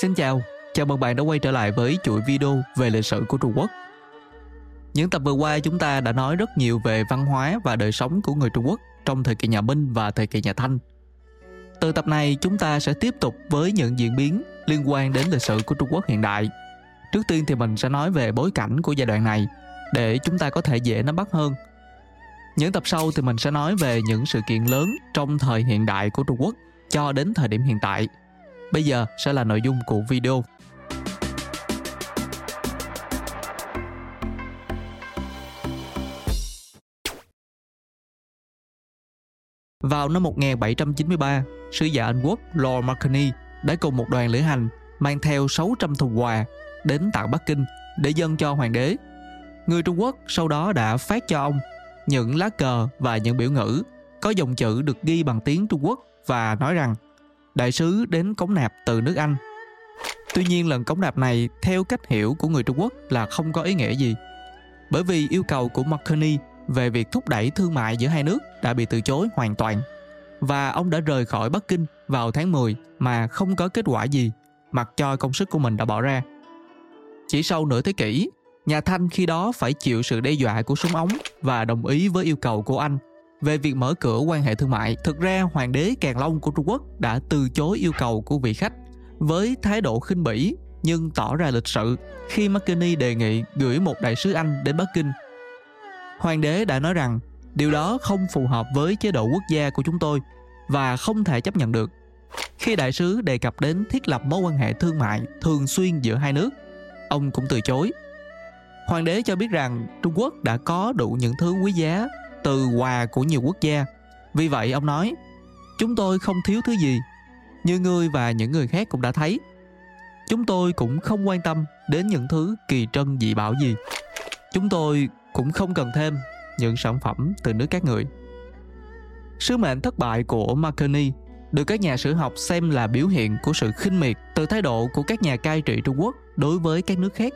Xin chào, chào mừng bạn đã quay trở lại với chuỗi video về lịch sử của Trung Quốc. Những tập vừa qua chúng ta đã nói rất nhiều về văn hóa và đời sống của người Trung Quốc trong thời kỳ nhà Minh và thời kỳ nhà Thanh. Từ tập này chúng ta sẽ tiếp tục với những diễn biến liên quan đến lịch sử của Trung Quốc hiện đại. Trước tiên thì mình sẽ nói về bối cảnh của giai đoạn này để chúng ta có thể dễ nắm bắt hơn. Những tập sau thì mình sẽ nói về những sự kiện lớn trong thời hiện đại của Trung Quốc cho đến thời điểm hiện tại. Bây giờ sẽ là nội dung của video. Vào năm 1793, sứ giả Anh Quốc Lord Marconi đã cùng một đoàn lữ hành mang theo 600 thùng quà đến tặng Bắc Kinh để dâng cho hoàng đế. Người Trung Quốc sau đó đã phát cho ông những lá cờ và những biểu ngữ có dòng chữ được ghi bằng tiếng Trung Quốc và nói rằng đại sứ đến cống nạp từ nước Anh. Tuy nhiên lần cống nạp này theo cách hiểu của người Trung Quốc là không có ý nghĩa gì. Bởi vì yêu cầu của McCartney về việc thúc đẩy thương mại giữa hai nước đã bị từ chối hoàn toàn và ông đã rời khỏi Bắc Kinh vào tháng 10 mà không có kết quả gì mặc cho công sức của mình đã bỏ ra. Chỉ sau nửa thế kỷ, nhà Thanh khi đó phải chịu sự đe dọa của súng ống và đồng ý với yêu cầu của Anh về việc mở cửa quan hệ thương mại. Thực ra hoàng đế Càn Long của Trung Quốc đã từ chối yêu cầu của vị khách với thái độ khinh bỉ nhưng tỏ ra lịch sự khi McKinney đề nghị gửi một đại sứ Anh đến Bắc Kinh hoàng đế đã nói rằng điều đó không phù hợp với chế độ quốc gia của chúng tôi và không thể chấp nhận được. Khi đại sứ đề cập đến thiết lập mối quan hệ thương mại thường xuyên giữa hai nước, ông cũng từ chối. Hoàng đế cho biết rằng Trung Quốc đã có đủ những thứ quý giá từ quà của nhiều quốc gia. Vì vậy ông nói, chúng tôi không thiếu thứ gì, như ngươi và những người khác cũng đã thấy. Chúng tôi cũng không quan tâm đến những thứ kỳ trân dị bảo gì. Chúng tôi cũng không cần thêm những sản phẩm từ nước các người. Sứ mệnh thất bại của Marconi được các nhà sử học xem là biểu hiện của sự khinh miệt từ thái độ của các nhà cai trị Trung Quốc đối với các nước khác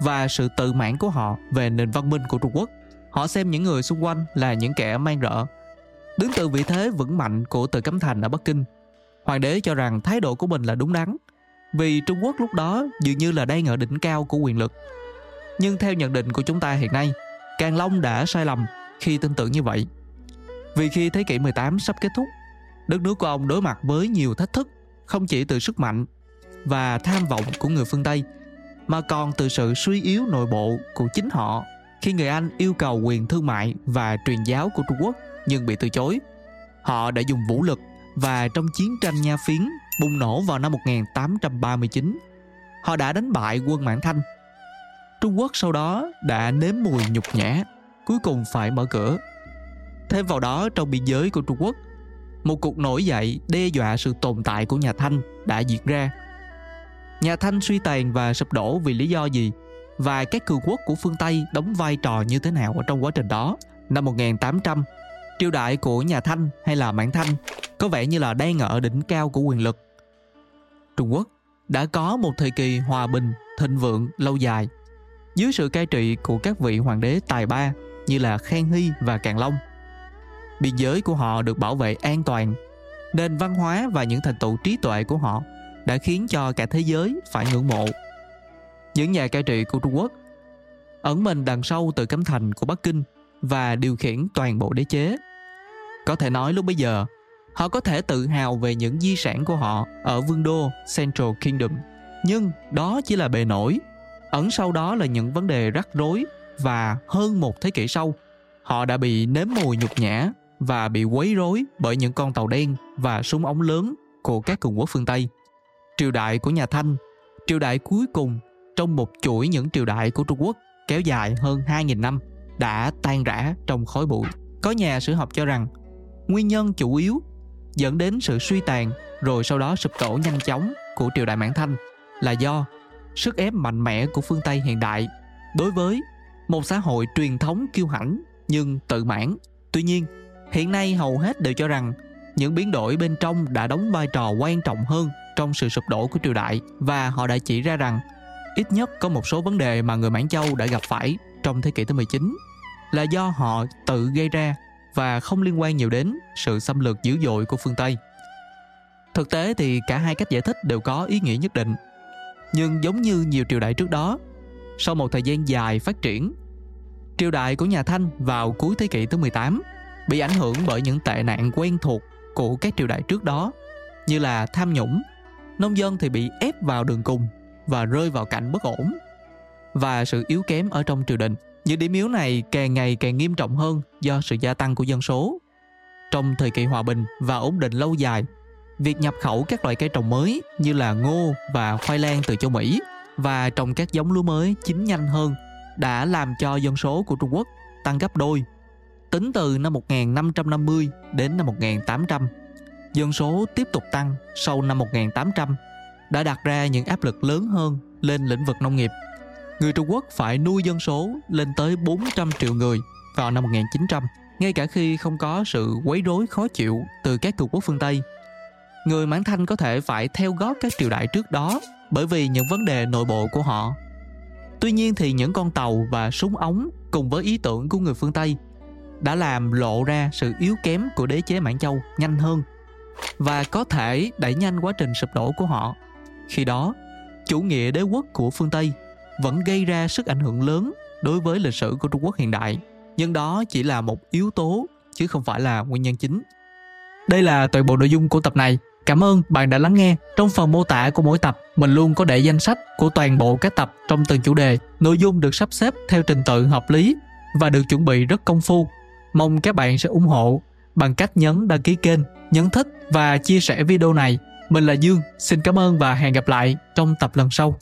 và sự tự mãn của họ về nền văn minh của Trung Quốc. Họ xem những người xung quanh là những kẻ mang rợ. Đứng từ vị thế vững mạnh của Từ Cấm Thành ở Bắc Kinh, hoàng đế cho rằng thái độ của mình là đúng đắn vì Trung Quốc lúc đó dường như là đang ở đỉnh cao của quyền lực. Nhưng theo nhận định của chúng ta hiện nay, Càng Long đã sai lầm khi tin tưởng như vậy. Vì khi thế kỷ 18 sắp kết thúc, đất nước của ông đối mặt với nhiều thách thức không chỉ từ sức mạnh và tham vọng của người phương Tây mà còn từ sự suy yếu nội bộ của chính họ khi người Anh yêu cầu quyền thương mại và truyền giáo của Trung Quốc nhưng bị từ chối. Họ đã dùng vũ lực và trong chiến tranh Nha Phiến bùng nổ vào năm 1839, họ đã đánh bại quân Mãn Thanh Trung Quốc sau đó đã nếm mùi nhục nhã, cuối cùng phải mở cửa. Thêm vào đó trong biên giới của Trung Quốc, một cuộc nổi dậy đe dọa sự tồn tại của nhà Thanh đã diễn ra. Nhà Thanh suy tàn và sụp đổ vì lý do gì và các cường quốc của phương Tây đóng vai trò như thế nào ở trong quá trình đó. Năm 1800, triều đại của nhà Thanh hay là Mãn Thanh có vẻ như là đang ở đỉnh cao của quyền lực. Trung Quốc đã có một thời kỳ hòa bình, thịnh vượng lâu dài dưới sự cai trị của các vị hoàng đế tài ba như là Khang Hy và Càn Long. Biên giới của họ được bảo vệ an toàn, nền văn hóa và những thành tựu trí tuệ của họ đã khiến cho cả thế giới phải ngưỡng mộ. Những nhà cai trị của Trung Quốc ẩn mình đằng sau từ cấm thành của Bắc Kinh và điều khiển toàn bộ đế chế. Có thể nói lúc bây giờ, họ có thể tự hào về những di sản của họ ở vương đô Central Kingdom. Nhưng đó chỉ là bề nổi ẩn sau đó là những vấn đề rắc rối và hơn một thế kỷ sau họ đã bị nếm mùi nhục nhã và bị quấy rối bởi những con tàu đen và súng ống lớn của các cường quốc phương Tây. Triều đại của nhà Thanh, triều đại cuối cùng trong một chuỗi những triều đại của Trung Quốc kéo dài hơn 2.000 năm đã tan rã trong khói bụi. Có nhà sử học cho rằng nguyên nhân chủ yếu dẫn đến sự suy tàn rồi sau đó sụp đổ nhanh chóng của triều đại Mãn Thanh là do sức ép mạnh mẽ của phương Tây hiện đại đối với một xã hội truyền thống kiêu hãnh nhưng tự mãn. Tuy nhiên, hiện nay hầu hết đều cho rằng những biến đổi bên trong đã đóng vai trò quan trọng hơn trong sự sụp đổ của triều đại và họ đã chỉ ra rằng ít nhất có một số vấn đề mà người Mãn Châu đã gặp phải trong thế kỷ thứ 19 là do họ tự gây ra và không liên quan nhiều đến sự xâm lược dữ dội của phương Tây. Thực tế thì cả hai cách giải thích đều có ý nghĩa nhất định Nhưng giống như nhiều triều đại trước đó, sau một thời gian dài phát triển, triều đại của nhà Thanh vào cuối thế kỷ thứ 18 bị ảnh hưởng bởi những tệ nạn quen thuộc của các triều đại trước đó như là tham nhũng, nông dân thì bị ép vào đường cùng và rơi vào cảnh bất ổn và sự yếu kém ở trong triều đình. Những điểm yếu này càng ngày càng nghiêm trọng hơn do sự gia tăng của dân số. Trong thời kỳ hòa bình và ổn định lâu dài, việc nhập khẩu các loại cây trồng mới như là ngô và khoai lang từ châu Mỹ và trồng các giống lúa mới chín nhanh hơn đã làm cho dân số của Trung Quốc tăng gấp đôi. Tính từ năm 1550 đến năm 1800, dân số tiếp tục tăng sau năm 1800 đã đặt ra những áp lực lớn hơn lên lĩnh vực nông nghiệp. Người Trung Quốc phải nuôi dân số lên tới 400 triệu người vào năm 1900, ngay cả khi không có sự quấy rối khó chịu từ các cường quốc phương Tây. Người Mãn Thanh có thể phải theo gót các triều đại trước đó bởi vì những vấn đề nội bộ của họ. Tuy nhiên thì những con tàu và súng ống cùng với ý tưởng của người phương Tây đã làm lộ ra sự yếu kém của đế chế Mãn Châu nhanh hơn và có thể đẩy nhanh quá trình sụp đổ của họ. Khi đó, chủ nghĩa đế quốc của phương Tây vẫn gây ra sức ảnh hưởng lớn đối với lịch sử của Trung Quốc hiện đại, nhưng đó chỉ là một yếu tố chứ không phải là nguyên nhân chính. Đây là toàn bộ nội dung của tập này. Cảm ơn bạn đã lắng nghe. Trong phần mô tả của mỗi tập, mình luôn có để danh sách của toàn bộ các tập trong từng chủ đề. Nội dung được sắp xếp theo trình tự hợp lý và được chuẩn bị rất công phu. Mong các bạn sẽ ủng hộ bằng cách nhấn đăng ký kênh, nhấn thích và chia sẻ video này. Mình là Dương, xin cảm ơn và hẹn gặp lại trong tập lần sau.